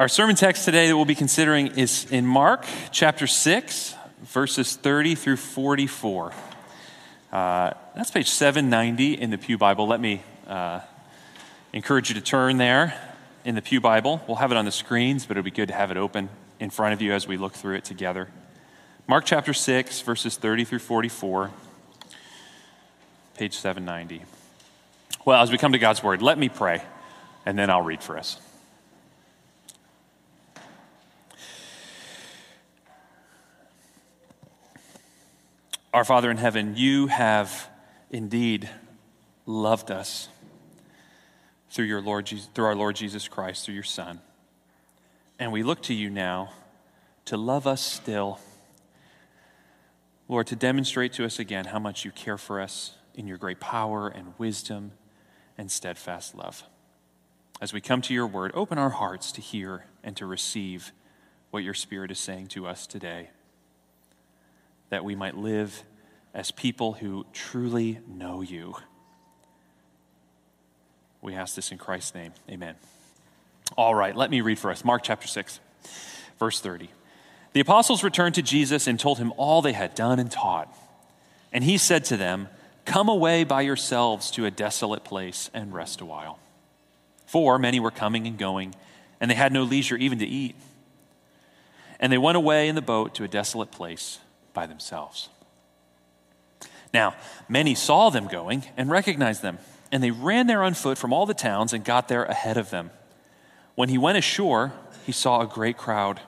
Our sermon text today that we'll be considering is in Mark chapter 6, verses 30 through 44. Uh, that's page 790 in the Pew Bible. Let me uh, encourage you to turn there in the Pew Bible. We'll have it on the screens, but it'll be good to have it open in front of you as we look through it together. Mark chapter 6, verses 30 through 44, page 790. Well, as we come to God's Word, let me pray, and then I'll read for us. Our Father in heaven, you have indeed loved us through, your Lord, through our Lord Jesus Christ, through your Son. And we look to you now to love us still. Lord, to demonstrate to us again how much you care for us in your great power and wisdom and steadfast love. As we come to your word, open our hearts to hear and to receive what your Spirit is saying to us today that we might live as people who truly know you. We ask this in Christ's name. Amen. All right, let me read for us Mark chapter 6, verse 30. The apostles returned to Jesus and told him all they had done and taught. And he said to them, Come away by yourselves to a desolate place and rest a while. For many were coming and going, and they had no leisure even to eat. And they went away in the boat to a desolate place by themselves. Now, many saw them going and recognized them, and they ran there on foot from all the towns and got there ahead of them. When he went ashore, he saw a great crowd,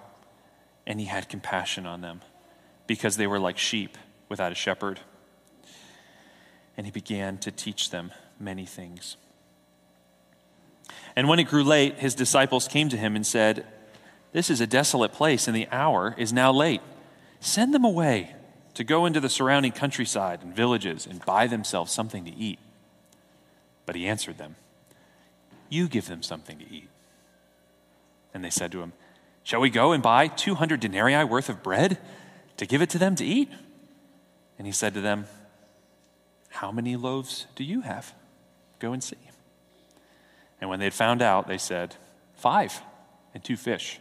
and he had compassion on them, because they were like sheep without a shepherd. And he began to teach them many things. And when it grew late, his disciples came to him and said, This is a desolate place, and the hour is now late. Send them away to go into the surrounding countryside and villages and buy themselves something to eat. But he answered them, You give them something to eat. And they said to him, Shall we go and buy 200 denarii worth of bread to give it to them to eat? And he said to them, How many loaves do you have? Go and see. And when they had found out, they said, Five and two fish.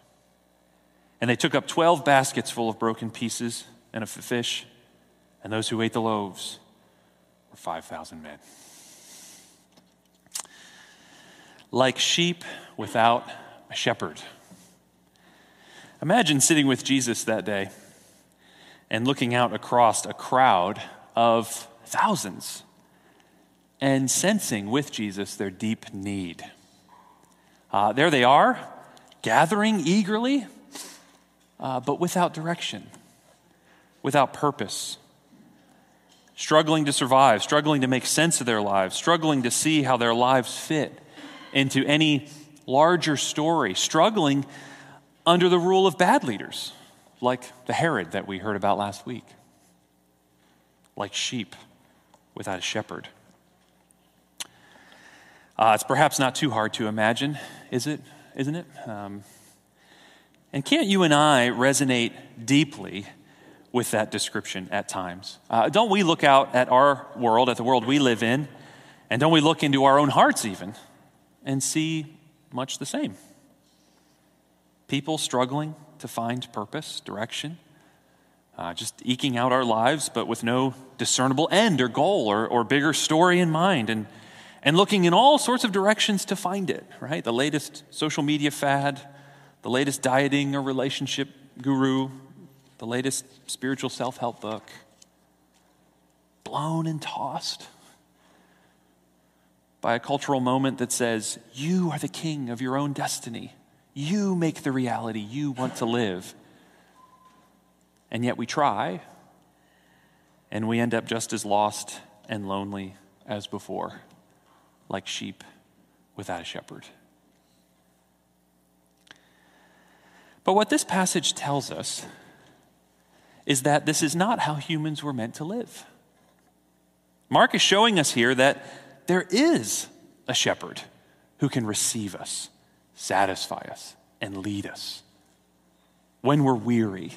And they took up 12 baskets full of broken pieces and of fish, and those who ate the loaves were 5,000 men. Like sheep without a shepherd. Imagine sitting with Jesus that day and looking out across a crowd of thousands and sensing with Jesus their deep need. Uh, there they are, gathering eagerly uh, but without direction, without purpose, struggling to survive, struggling to make sense of their lives, struggling to see how their lives fit into any larger story, struggling under the rule of bad leaders, like the Herod that we heard about last week, like sheep without a shepherd. Uh, it's perhaps not too hard to imagine, is it? Isn't it? Um, and can't you and I resonate deeply with that description at times? Uh, don't we look out at our world, at the world we live in, and don't we look into our own hearts even and see much the same? People struggling to find purpose, direction, uh, just eking out our lives, but with no discernible end or goal or, or bigger story in mind, and, and looking in all sorts of directions to find it, right? The latest social media fad, the latest dieting or relationship guru, the latest spiritual self help book. Blown and tossed by a cultural moment that says, You are the king of your own destiny. You make the reality you want to live. And yet we try, and we end up just as lost and lonely as before, like sheep without a shepherd. But what this passage tells us is that this is not how humans were meant to live. Mark is showing us here that there is a shepherd who can receive us, satisfy us, and lead us. When we're weary,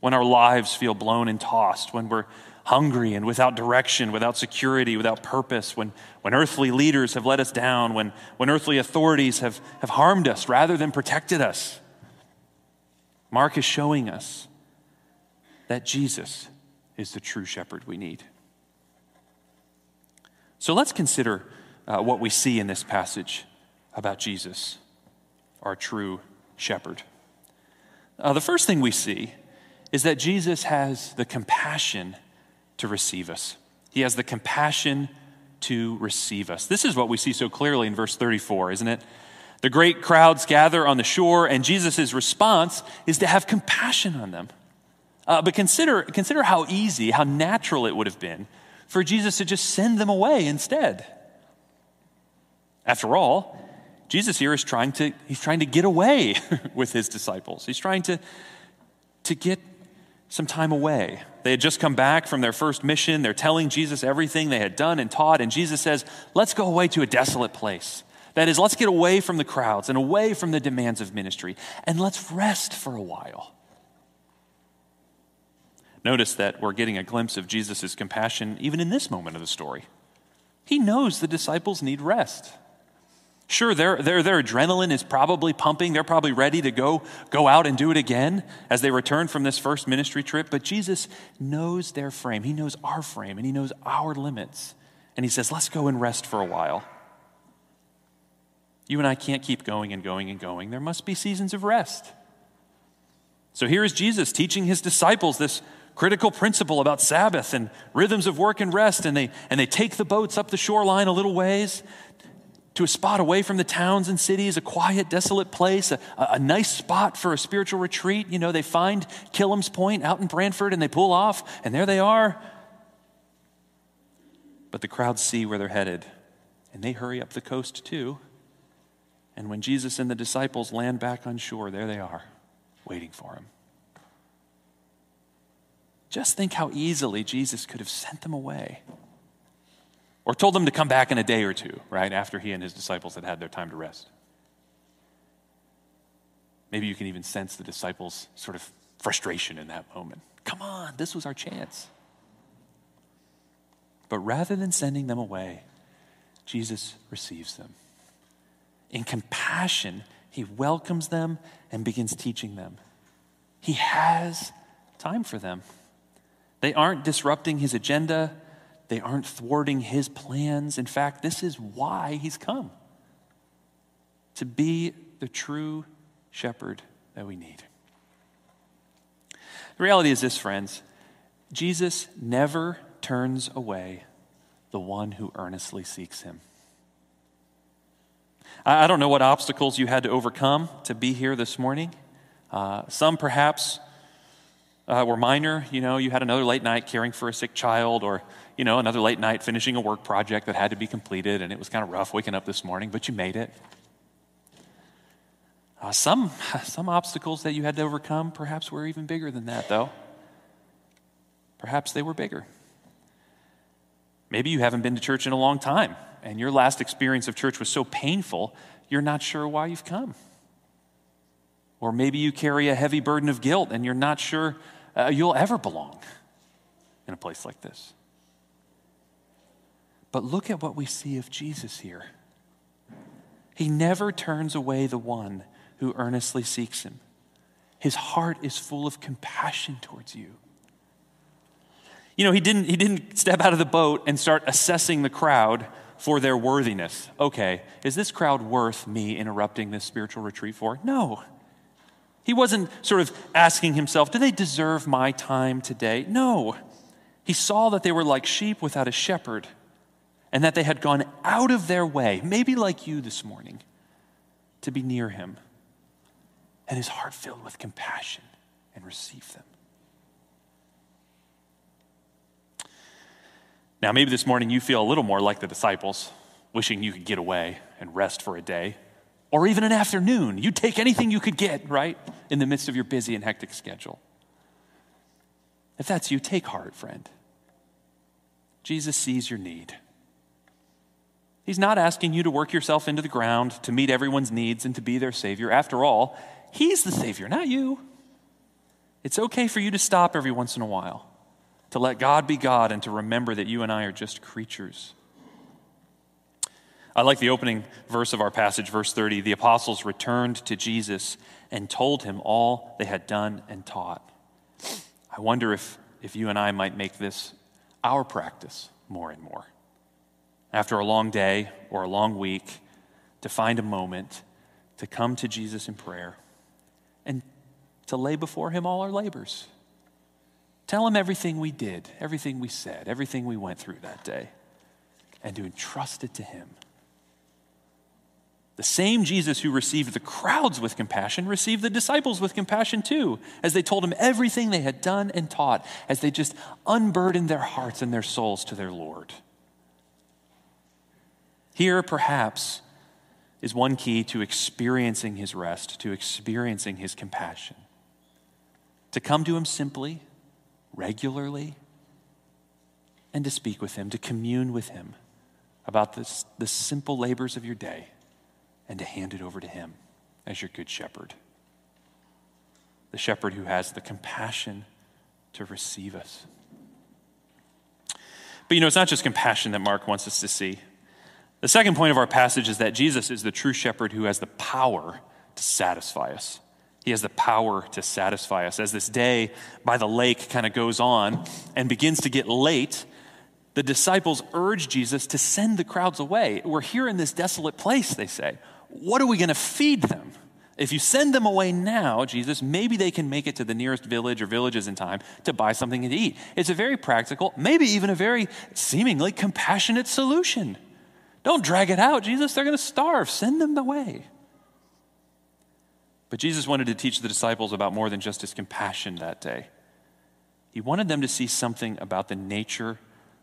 when our lives feel blown and tossed, when we're hungry and without direction, without security, without purpose, when, when earthly leaders have let us down, when, when earthly authorities have, have harmed us rather than protected us. Mark is showing us that Jesus is the true shepherd we need. So let's consider uh, what we see in this passage about Jesus, our true shepherd. Uh, the first thing we see is that Jesus has the compassion to receive us. He has the compassion to receive us. This is what we see so clearly in verse 34, isn't it? The great crowds gather on the shore, and Jesus' response is to have compassion on them. Uh, but consider, consider how easy, how natural it would have been for Jesus to just send them away instead. After all, Jesus here is trying to, he's trying to get away with his disciples. He's trying to, to get some time away. They had just come back from their first mission. They're telling Jesus everything they had done and taught. And Jesus says, Let's go away to a desolate place. That is, let's get away from the crowds and away from the demands of ministry and let's rest for a while. Notice that we're getting a glimpse of Jesus' compassion even in this moment of the story. He knows the disciples need rest. Sure, their, their, their adrenaline is probably pumping. They're probably ready to go, go out and do it again as they return from this first ministry trip. But Jesus knows their frame. He knows our frame and He knows our limits. And He says, let's go and rest for a while. You and I can't keep going and going and going. There must be seasons of rest. So here is Jesus teaching His disciples this critical principle about Sabbath and rhythms of work and rest. And they, and they take the boats up the shoreline a little ways to a spot away from the towns and cities, a quiet, desolate place, a, a, nice spot for a spiritual retreat. You know, they find Killam's Point out in Brantford and they pull off, and there they are. But the crowds see where they're headed, and they hurry up the coast too. And when Jesus and the disciples land back on shore, there they are, waiting for him. Just think how easily Jesus could have sent them away or told them to come back in a day or two, right, after he and his disciples had had their time to rest. Maybe you can even sense the disciples' sort of frustration in that moment. Come on, this was our chance. But rather than sending them away, Jesus receives them. In compassion, he welcomes them and begins teaching them. He has time for them. They aren't disrupting his agenda, they aren't thwarting his plans. In fact, this is why he's come to be the true shepherd that we need. The reality is this, friends Jesus never turns away the one who earnestly seeks him. I don't know what obstacles you had to overcome to be here this morning. Uh, some perhaps uh, were minor. You know, you had another late night caring for a sick child, or, you know, another late night finishing a work project that had to be completed, and it was kind of rough waking up this morning, but you made it. Uh, some, some obstacles that you had to overcome perhaps were even bigger than that, though. Perhaps they were bigger. Maybe you haven't been to church in a long time, and your last experience of church was so painful, you're not sure why you've come. Or maybe you carry a heavy burden of guilt and you're not sure uh, you'll ever belong in a place like this. But look at what we see of Jesus here. He never turns away the one who earnestly seeks him. His heart is full of compassion towards you. You know, he didn't, he didn't step out of the boat and start assessing the crowd for their worthiness. Okay, is this crowd worth me interrupting this spiritual retreat for? No. He wasn't sort of asking himself, do they deserve my time today? No. He saw that they were like sheep without a shepherd and that they had gone out of their way, maybe like you this morning, to be near him. And his heart filled with compassion and received them. Now, maybe this morning you feel a little more like the disciples, wishing you could get away and rest for a day or even an afternoon. You'd take anything you could get, right? In the midst of your busy and hectic schedule. If that's you, take heart, friend. Jesus sees your need. He's not asking you to work yourself into the ground to meet everyone's needs and to be their Savior. After all, He's the Savior, not you. It's okay for you to stop every once in a while, to let God be God, and to remember that you and I are just creatures. I like the opening verse of our passage, verse 30. The apostles returned to Jesus and told him all they had done and taught. I wonder if, if you and I might make this our practice more and more. After a long day or a long week, to find a moment to come to Jesus in prayer and to lay before him all our labors. Tell him everything we did, everything we said, everything we went through that day, and to entrust it to him. The same Jesus who received the crowds with compassion received the disciples with compassion too, as they told him everything they had done and taught, as they just unburdened their hearts and their souls to their Lord. Here, perhaps, is one key to experiencing his rest, to experiencing his compassion. To come to him simply, regularly, and to speak with him, to commune with him about this, the simple labors of your day and to hand it over to Him as your good shepherd. The shepherd who has the compassion to receive us. But you know, it's not just compassion that Mark wants us to see. The second point of our passage is that Jesus is the true shepherd who has the power to satisfy us. He has the power to satisfy us. As this day by the lake kind of goes on and begins to get late, the disciples urge Jesus to send the crowds away. We're here in this desolate place, they say what are we going to feed them? If you send them away now, Jesus, maybe they can make it to the nearest village or villages in time to buy something to eat. It's a very practical, maybe even a very seemingly compassionate solution. Don't drag it out, Jesus. They're going to starve. Send them away. But Jesus wanted to teach the disciples about more than just his compassion that day. He wanted them to see something about the nature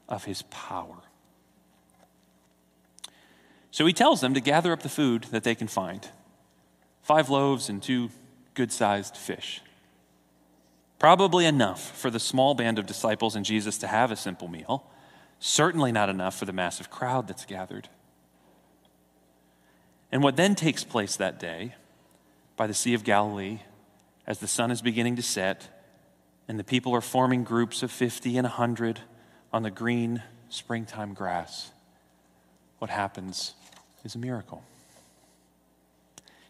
of his power. So he tells them to gather up the food that they can find five loaves and two good sized fish. Probably enough for the small band of disciples and Jesus to have a simple meal. Certainly not enough for the massive crowd that's gathered. And what then takes place that day by the Sea of Galilee as the sun is beginning to set and the people are forming groups of 50 and 100 on the green springtime grass, what happens is a miracle.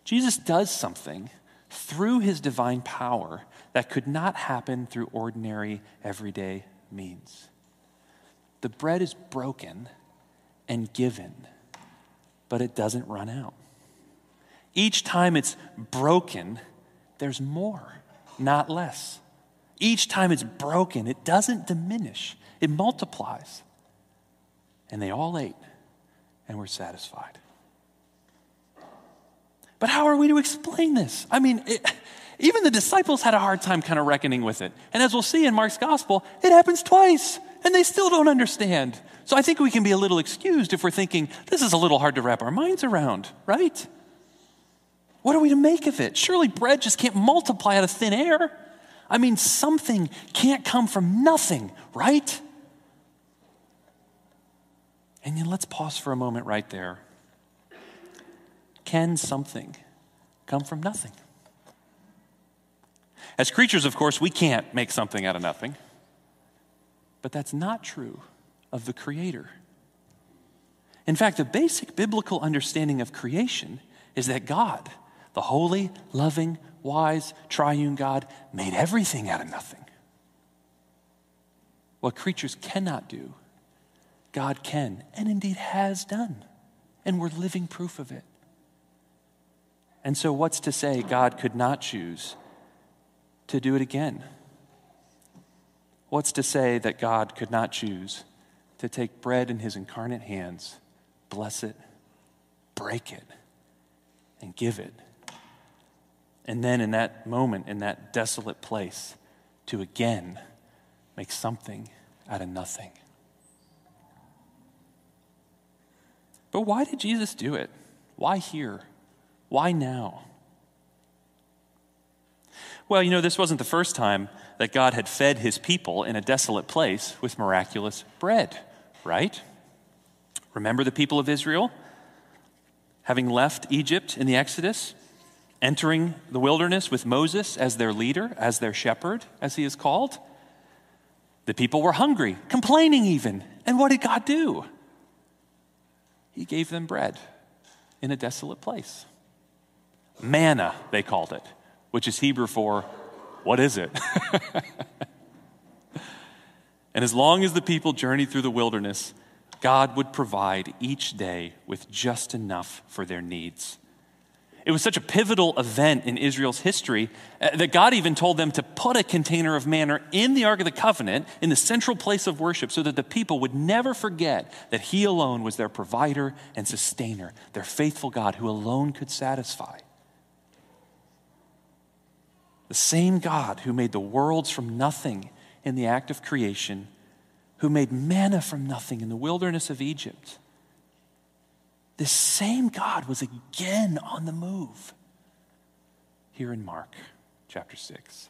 Jesus does something through his divine power that could not happen through ordinary, everyday means. The bread is broken and given, but it doesn't run out. Each time it's broken, there's more, not less. Each time it's broken, it doesn't diminish, it multiplies. And they all ate and were satisfied. But how are we to explain this? I mean, it, even the disciples had a hard time kind of reckoning with it. And as we'll see in Mark's gospel, it happens twice, and they still don't understand. So I think we can be a little excused if we're thinking, this is a little hard to wrap our minds around, right? What are we to make of it? Surely bread just can't multiply out of thin air. I mean, something can't come from nothing, right? And then let's pause for a moment right there. Can something come from nothing? As creatures, of course, we can't make something out of nothing. But that's not true of the Creator. In fact, the basic biblical understanding of creation is that God, the holy, loving, wise, triune God, made everything out of nothing. What creatures cannot do, God can, and indeed has done. And we're living proof of it. And so, what's to say God could not choose to do it again? What's to say that God could not choose to take bread in his incarnate hands, bless it, break it, and give it? And then, in that moment, in that desolate place, to again make something out of nothing. But why did Jesus do it? Why here? Why now? Well, you know, this wasn't the first time that God had fed his people in a desolate place with miraculous bread, right? Remember the people of Israel? Having left Egypt in the Exodus, entering the wilderness with Moses as their leader, as their shepherd, as he is called. The people were hungry, complaining even. And what did God do? He gave them bread in a desolate place. Manna, they called it, which is Hebrew for what is it? and as long as the people journeyed through the wilderness, God would provide each day with just enough for their needs. It was such a pivotal event in Israel's history uh, that God even told them to put a container of manna in the Ark of the Covenant in the central place of worship so that the people would never forget that He alone was their provider and sustainer, their faithful God who alone could satisfy. The same God who made the worlds from nothing in the act of creation, who made manna from nothing in the wilderness of Egypt. This same God was again on the move here in Mark chapter 6.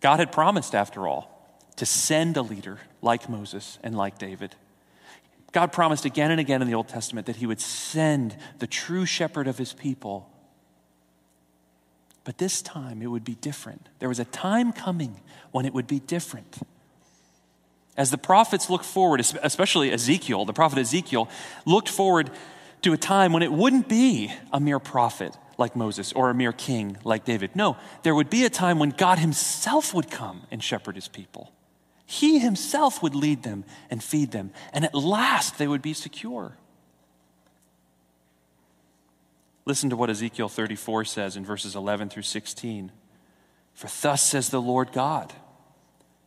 God had promised, after all, to send a leader like Moses and like David. God promised again and again in the Old Testament that he would send the true shepherd of his people but this time it would be different. There was a time coming when it would be different. As the prophets looked forward, especially Ezekiel, the prophet Ezekiel, looked forward to a time when it wouldn't be a mere prophet like Moses or a mere king like David. No, there would be a time when God Himself would come and shepherd His people. He Himself would lead them and feed them, and at last they would be secure. Listen to what Ezekiel 34 says in verses 11 through 16. For thus says the Lord God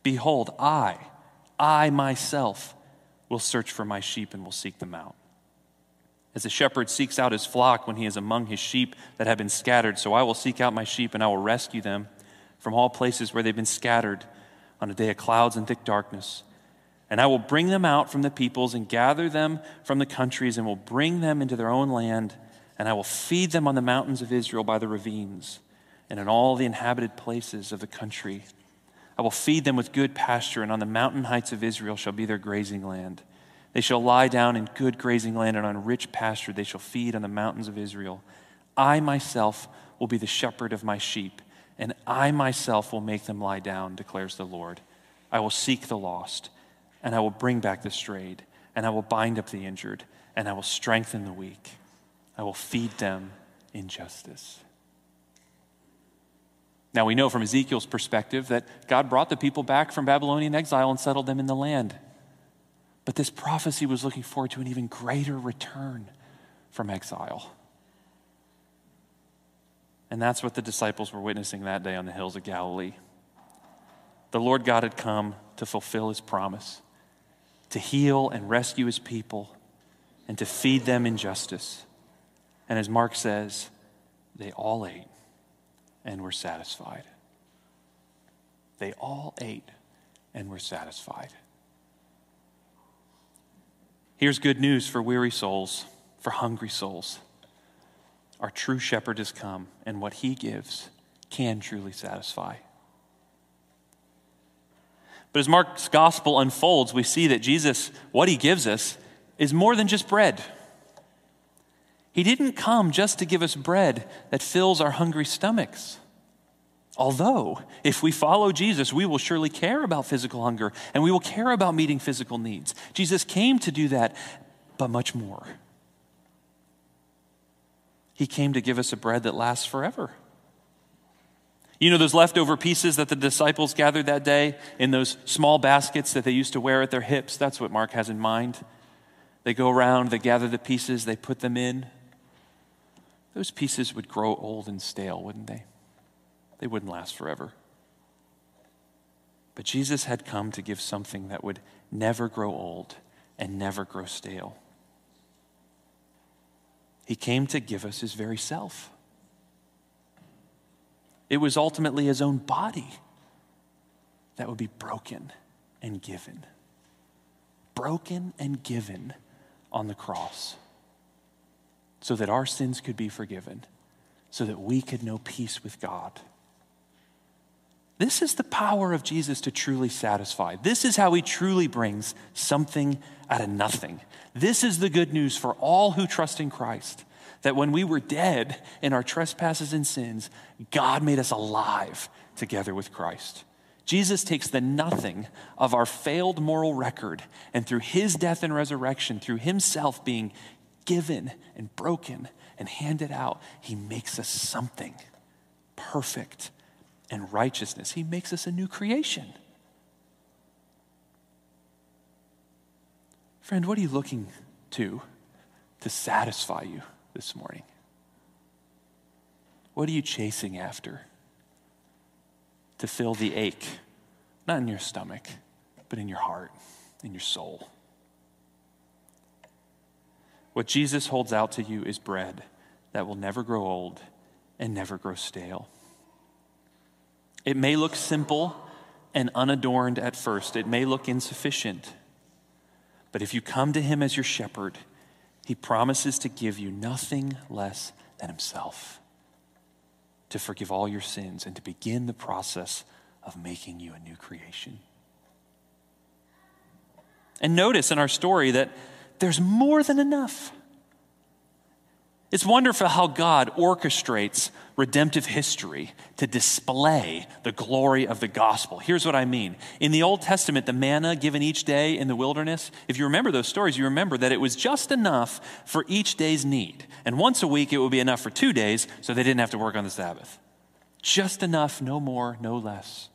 Behold, I, I myself, will search for my sheep and will seek them out. As a shepherd seeks out his flock when he is among his sheep that have been scattered, so I will seek out my sheep and I will rescue them from all places where they've been scattered on a day of clouds and thick darkness. And I will bring them out from the peoples and gather them from the countries and will bring them into their own land and I will feed them on the mountains of Israel by the ravines and in all the inhabited places of the country. I will feed them with good pasture, and on the mountain heights of Israel shall be their grazing land. They shall lie down in good grazing land, and on rich pasture they shall feed on the mountains of Israel. I myself will be the shepherd of my sheep, and I myself will make them lie down, declares the Lord. I will seek the lost, and I will bring back the strayed, and I will bind up the injured, and I will strengthen the weak. I will feed them in justice. Now, we know from Ezekiel's perspective that God brought the people back from Babylonian exile and settled them in the land. But this prophecy was looking forward to an even greater return from exile. And that's what the disciples were witnessing that day on the hills of Galilee. The Lord God had come to fulfill his promise, to heal and rescue his people, and to feed them in justice. And as Mark says, they all ate and were satisfied. They all ate and were satisfied. Here's good news for weary souls, for hungry souls. Our true shepherd has come, and what he gives can truly satisfy. But as Mark's gospel unfolds, we see that Jesus, what he gives us, is more than just bread. He didn't come just to give us bread that fills our hungry stomachs. Although, if we follow Jesus, we will surely care about physical hunger and we will care about meeting physical needs. Jesus came to do that, but much more. He came to give us a bread that lasts forever. You know those leftover pieces that the disciples gathered that day in those small baskets that they used to wear at their hips? That's what Mark has in mind. They go around, they gather the pieces, they put them in those pieces would grow old and stale, wouldn't they? They wouldn't last forever. But Jesus had come to give something that would never grow old and never grow stale. He came to give us his very self. It was ultimately his own body that would be broken and given. Broken and given on the cross so that our sins could be forgiven, so that we could know peace with God. This is the power of Jesus to truly satisfy. This is how he truly brings something out of nothing. This is the good news for all who trust in Christ that when we were dead in our trespasses and sins, God made us alive together with Christ. Jesus takes the nothing of our failed moral record, and through his death and resurrection, through himself being given and broken and handed out, he makes us something perfect and righteousness. He makes us a new creation. Friend, what are you looking to to satisfy you this morning? What are you chasing after to fill the ache, not in your stomach, but in your heart, in your soul? What Jesus holds out to you is bread that will never grow old and never grow stale. It may look simple and unadorned at first, it may look insufficient. But if you come to Him as your shepherd, He promises to give you nothing less than Himself, to forgive all your sins, and to begin the process of making you a new creation. And notice in our story that there's more than enough. It's wonderful how God orchestrates redemptive history to display the glory of the gospel. Here's what I mean. In the Old Testament, the manna given each day in the wilderness, if you remember those stories, you remember that it was just enough for each day's need. And once a week, it would be enough for two days, so they didn't have to work on the Sabbath. Just enough, no more, no less.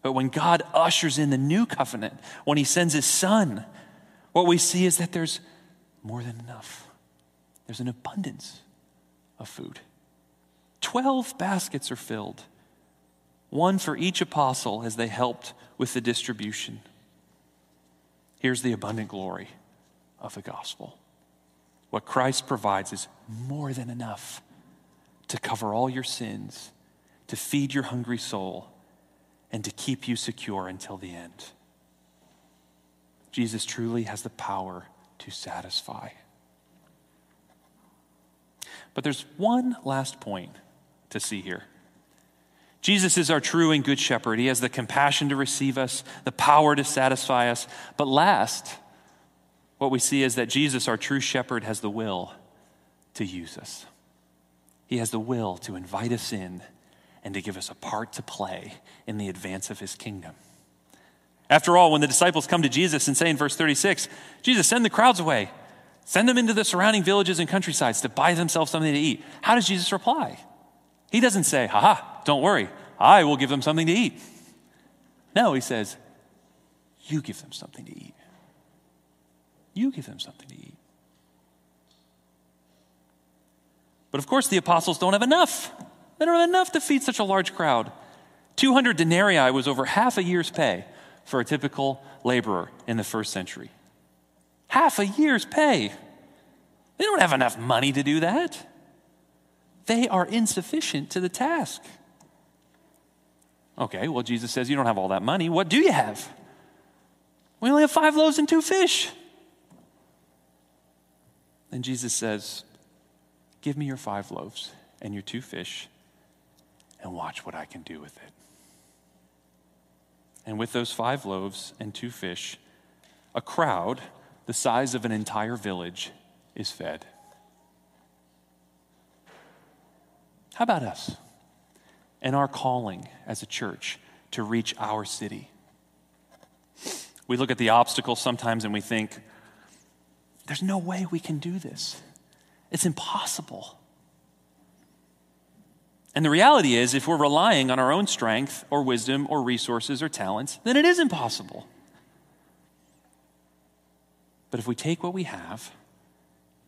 But when God ushers in the new covenant, when he sends his son, what we see is that there's more than enough. There's an abundance of food. Twelve baskets are filled, one for each apostle as they helped with the distribution. Here's the abundant glory of the gospel. What Christ provides is more than enough to cover all your sins, to feed your hungry soul, and to keep you secure until the end. Jesus truly has the power to satisfy. But there's one last point to see here. Jesus is our true and good shepherd. He has the compassion to receive us, the power to satisfy us. But last, what we see is that Jesus, our true shepherd, has the will to use us. He has the will to invite us in and to give us a part to play in the advance of his kingdom. After all, when the disciples come to Jesus and say in verse 36, Jesus, send the crowds away, Send them into the surrounding villages and countrysides to buy themselves something to eat. How does Jesus reply? He doesn't say, haha, don't worry, I will give them something to eat. No, he says, you give them something to eat. You give them something to eat. But of course, the apostles don't have enough. They don't have enough to feed such a large crowd. 200 denarii was over half a year's pay for a typical laborer in the first century half a year's pay. They don't have enough money to do that. They are insufficient to the task. Okay, well, Jesus says you don't have all that money. What do you have? We only have five loaves and two fish. Then Jesus says, Give me your five loaves and your two fish, and watch what I can do with it. And with those five loaves and two fish, a crowd the size of an entire village is fed. How about us and our calling as a church to reach our city? We look at the obstacles sometimes and we think, there's no way we can do this. It's impossible. And the reality is, if we're relying on our own strength or wisdom or resources or talents, then it is impossible. But if we take what we have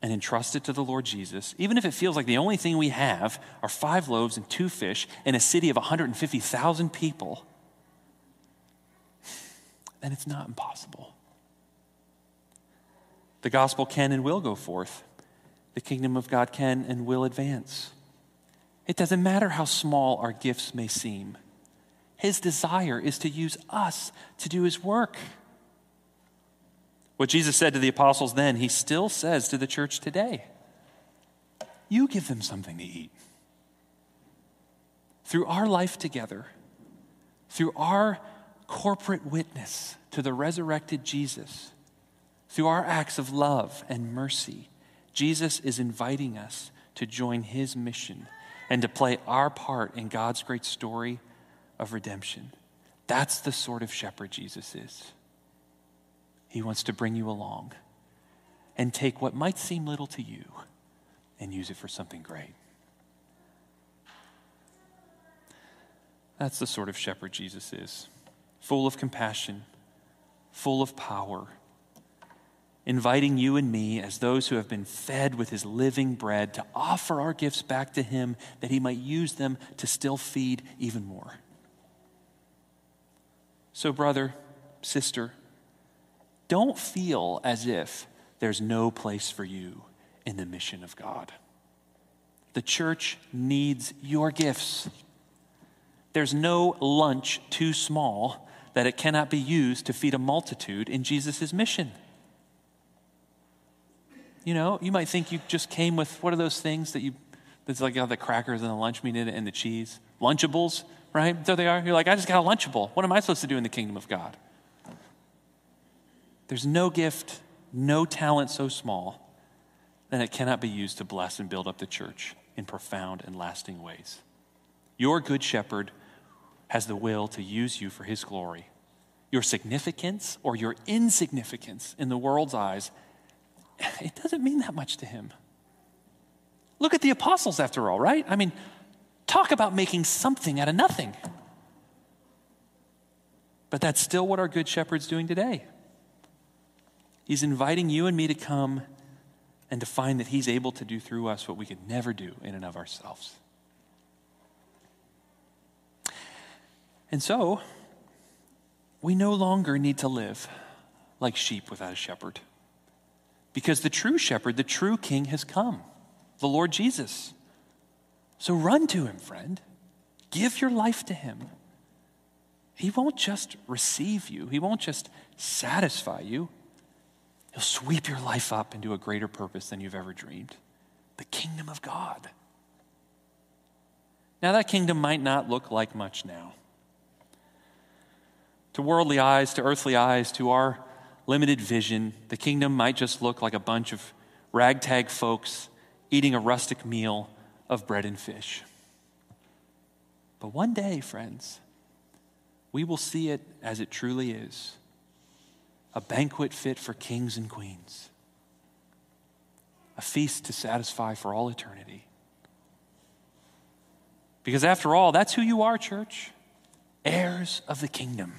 and entrust it to the Lord Jesus, even if it feels like the only thing we have are five loaves and two fish in a city of 150,000 people, then it's not impossible. The gospel can and will go forth. The kingdom of God can and will advance. It doesn't matter how small our gifts may seem. His desire is to use us to do his work. What Jesus said to the apostles then, he still says to the church today. you give them something to eat. Through our life together, through our corporate witness to the resurrected Jesus, through our acts of love and mercy, Jesus is inviting us to join his mission and to play our part in God's great story of redemption. That's the sort of shepherd Jesus is. He wants to bring you along and take what might seem little to you and use it for something great. That's the sort of shepherd Jesus is full of compassion, full of power, inviting you and me, as those who have been fed with his living bread, to offer our gifts back to him that he might use them to still feed even more. So, brother, sister, don't feel as if there's no place for you in the mission of God. The church needs your gifts. There's no lunch too small that it cannot be used to feed a multitude in Jesus' mission. You know, you might think you just came with what are those things that you, that's like got the crackers and the lunch meat and the cheese? Lunchables, right? There they are. You're like, I just got a Lunchable. What am I supposed to do in the kingdom of God? There's no gift, no talent so small that it cannot be used to bless and build up the church in profound and lasting ways. Your good shepherd has the will to use you for his glory. Your significance or your insignificance in the world's eyes it doesn't mean that much to him. Look at the apostles, after all, right? I mean, talk about making something out of nothing. But that's still what our Good Shepherd's doing today. He's inviting you and me to come and to find that He's able to do through us what we could never do in and of ourselves. And so, we no longer need to live like sheep without a shepherd. Because the true shepherd, the true king has come, the Lord Jesus. So run to him, friend. Give your life to him. He won't just receive you, he won't just satisfy you. He'll sweep your life up into a greater purpose than you've ever dreamed the kingdom of God. Now, that kingdom might not look like much now. To worldly eyes, to earthly eyes, to our limited vision, the kingdom might just look like a bunch of ragtag folks eating a rustic meal of bread and fish. But one day, friends, we will see it as it truly is a banquet fit for kings and queens, a feast to satisfy for all eternity. Because after all, that's who you are, church heirs of the kingdom,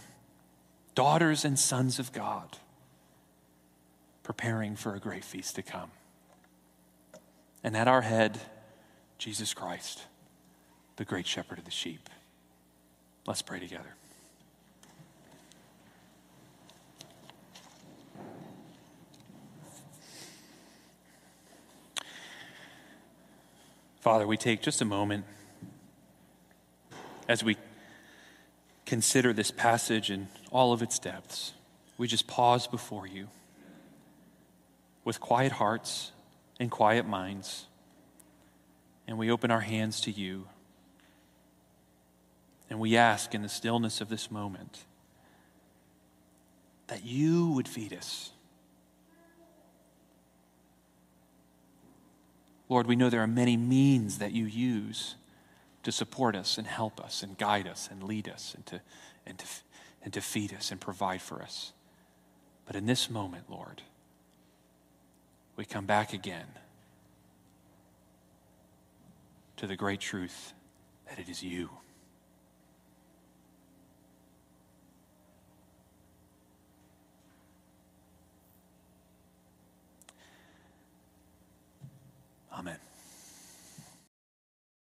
daughters and sons of God preparing for a great feast to come. And at our head, Jesus Christ, the great shepherd of the sheep. Let's pray together. Father, we take just a moment as we consider this passage and all of its depths. We just pause before you with quiet hearts and quiet minds, and we open our hands to you. And we ask in the stillness of this moment that you would feed us. Lord, we know there are many means that you use to support us and help us and guide us and lead us and to, and to, and to feed us and provide for us. But in this moment, Lord, we come back again to the great truth that it is you. Amen.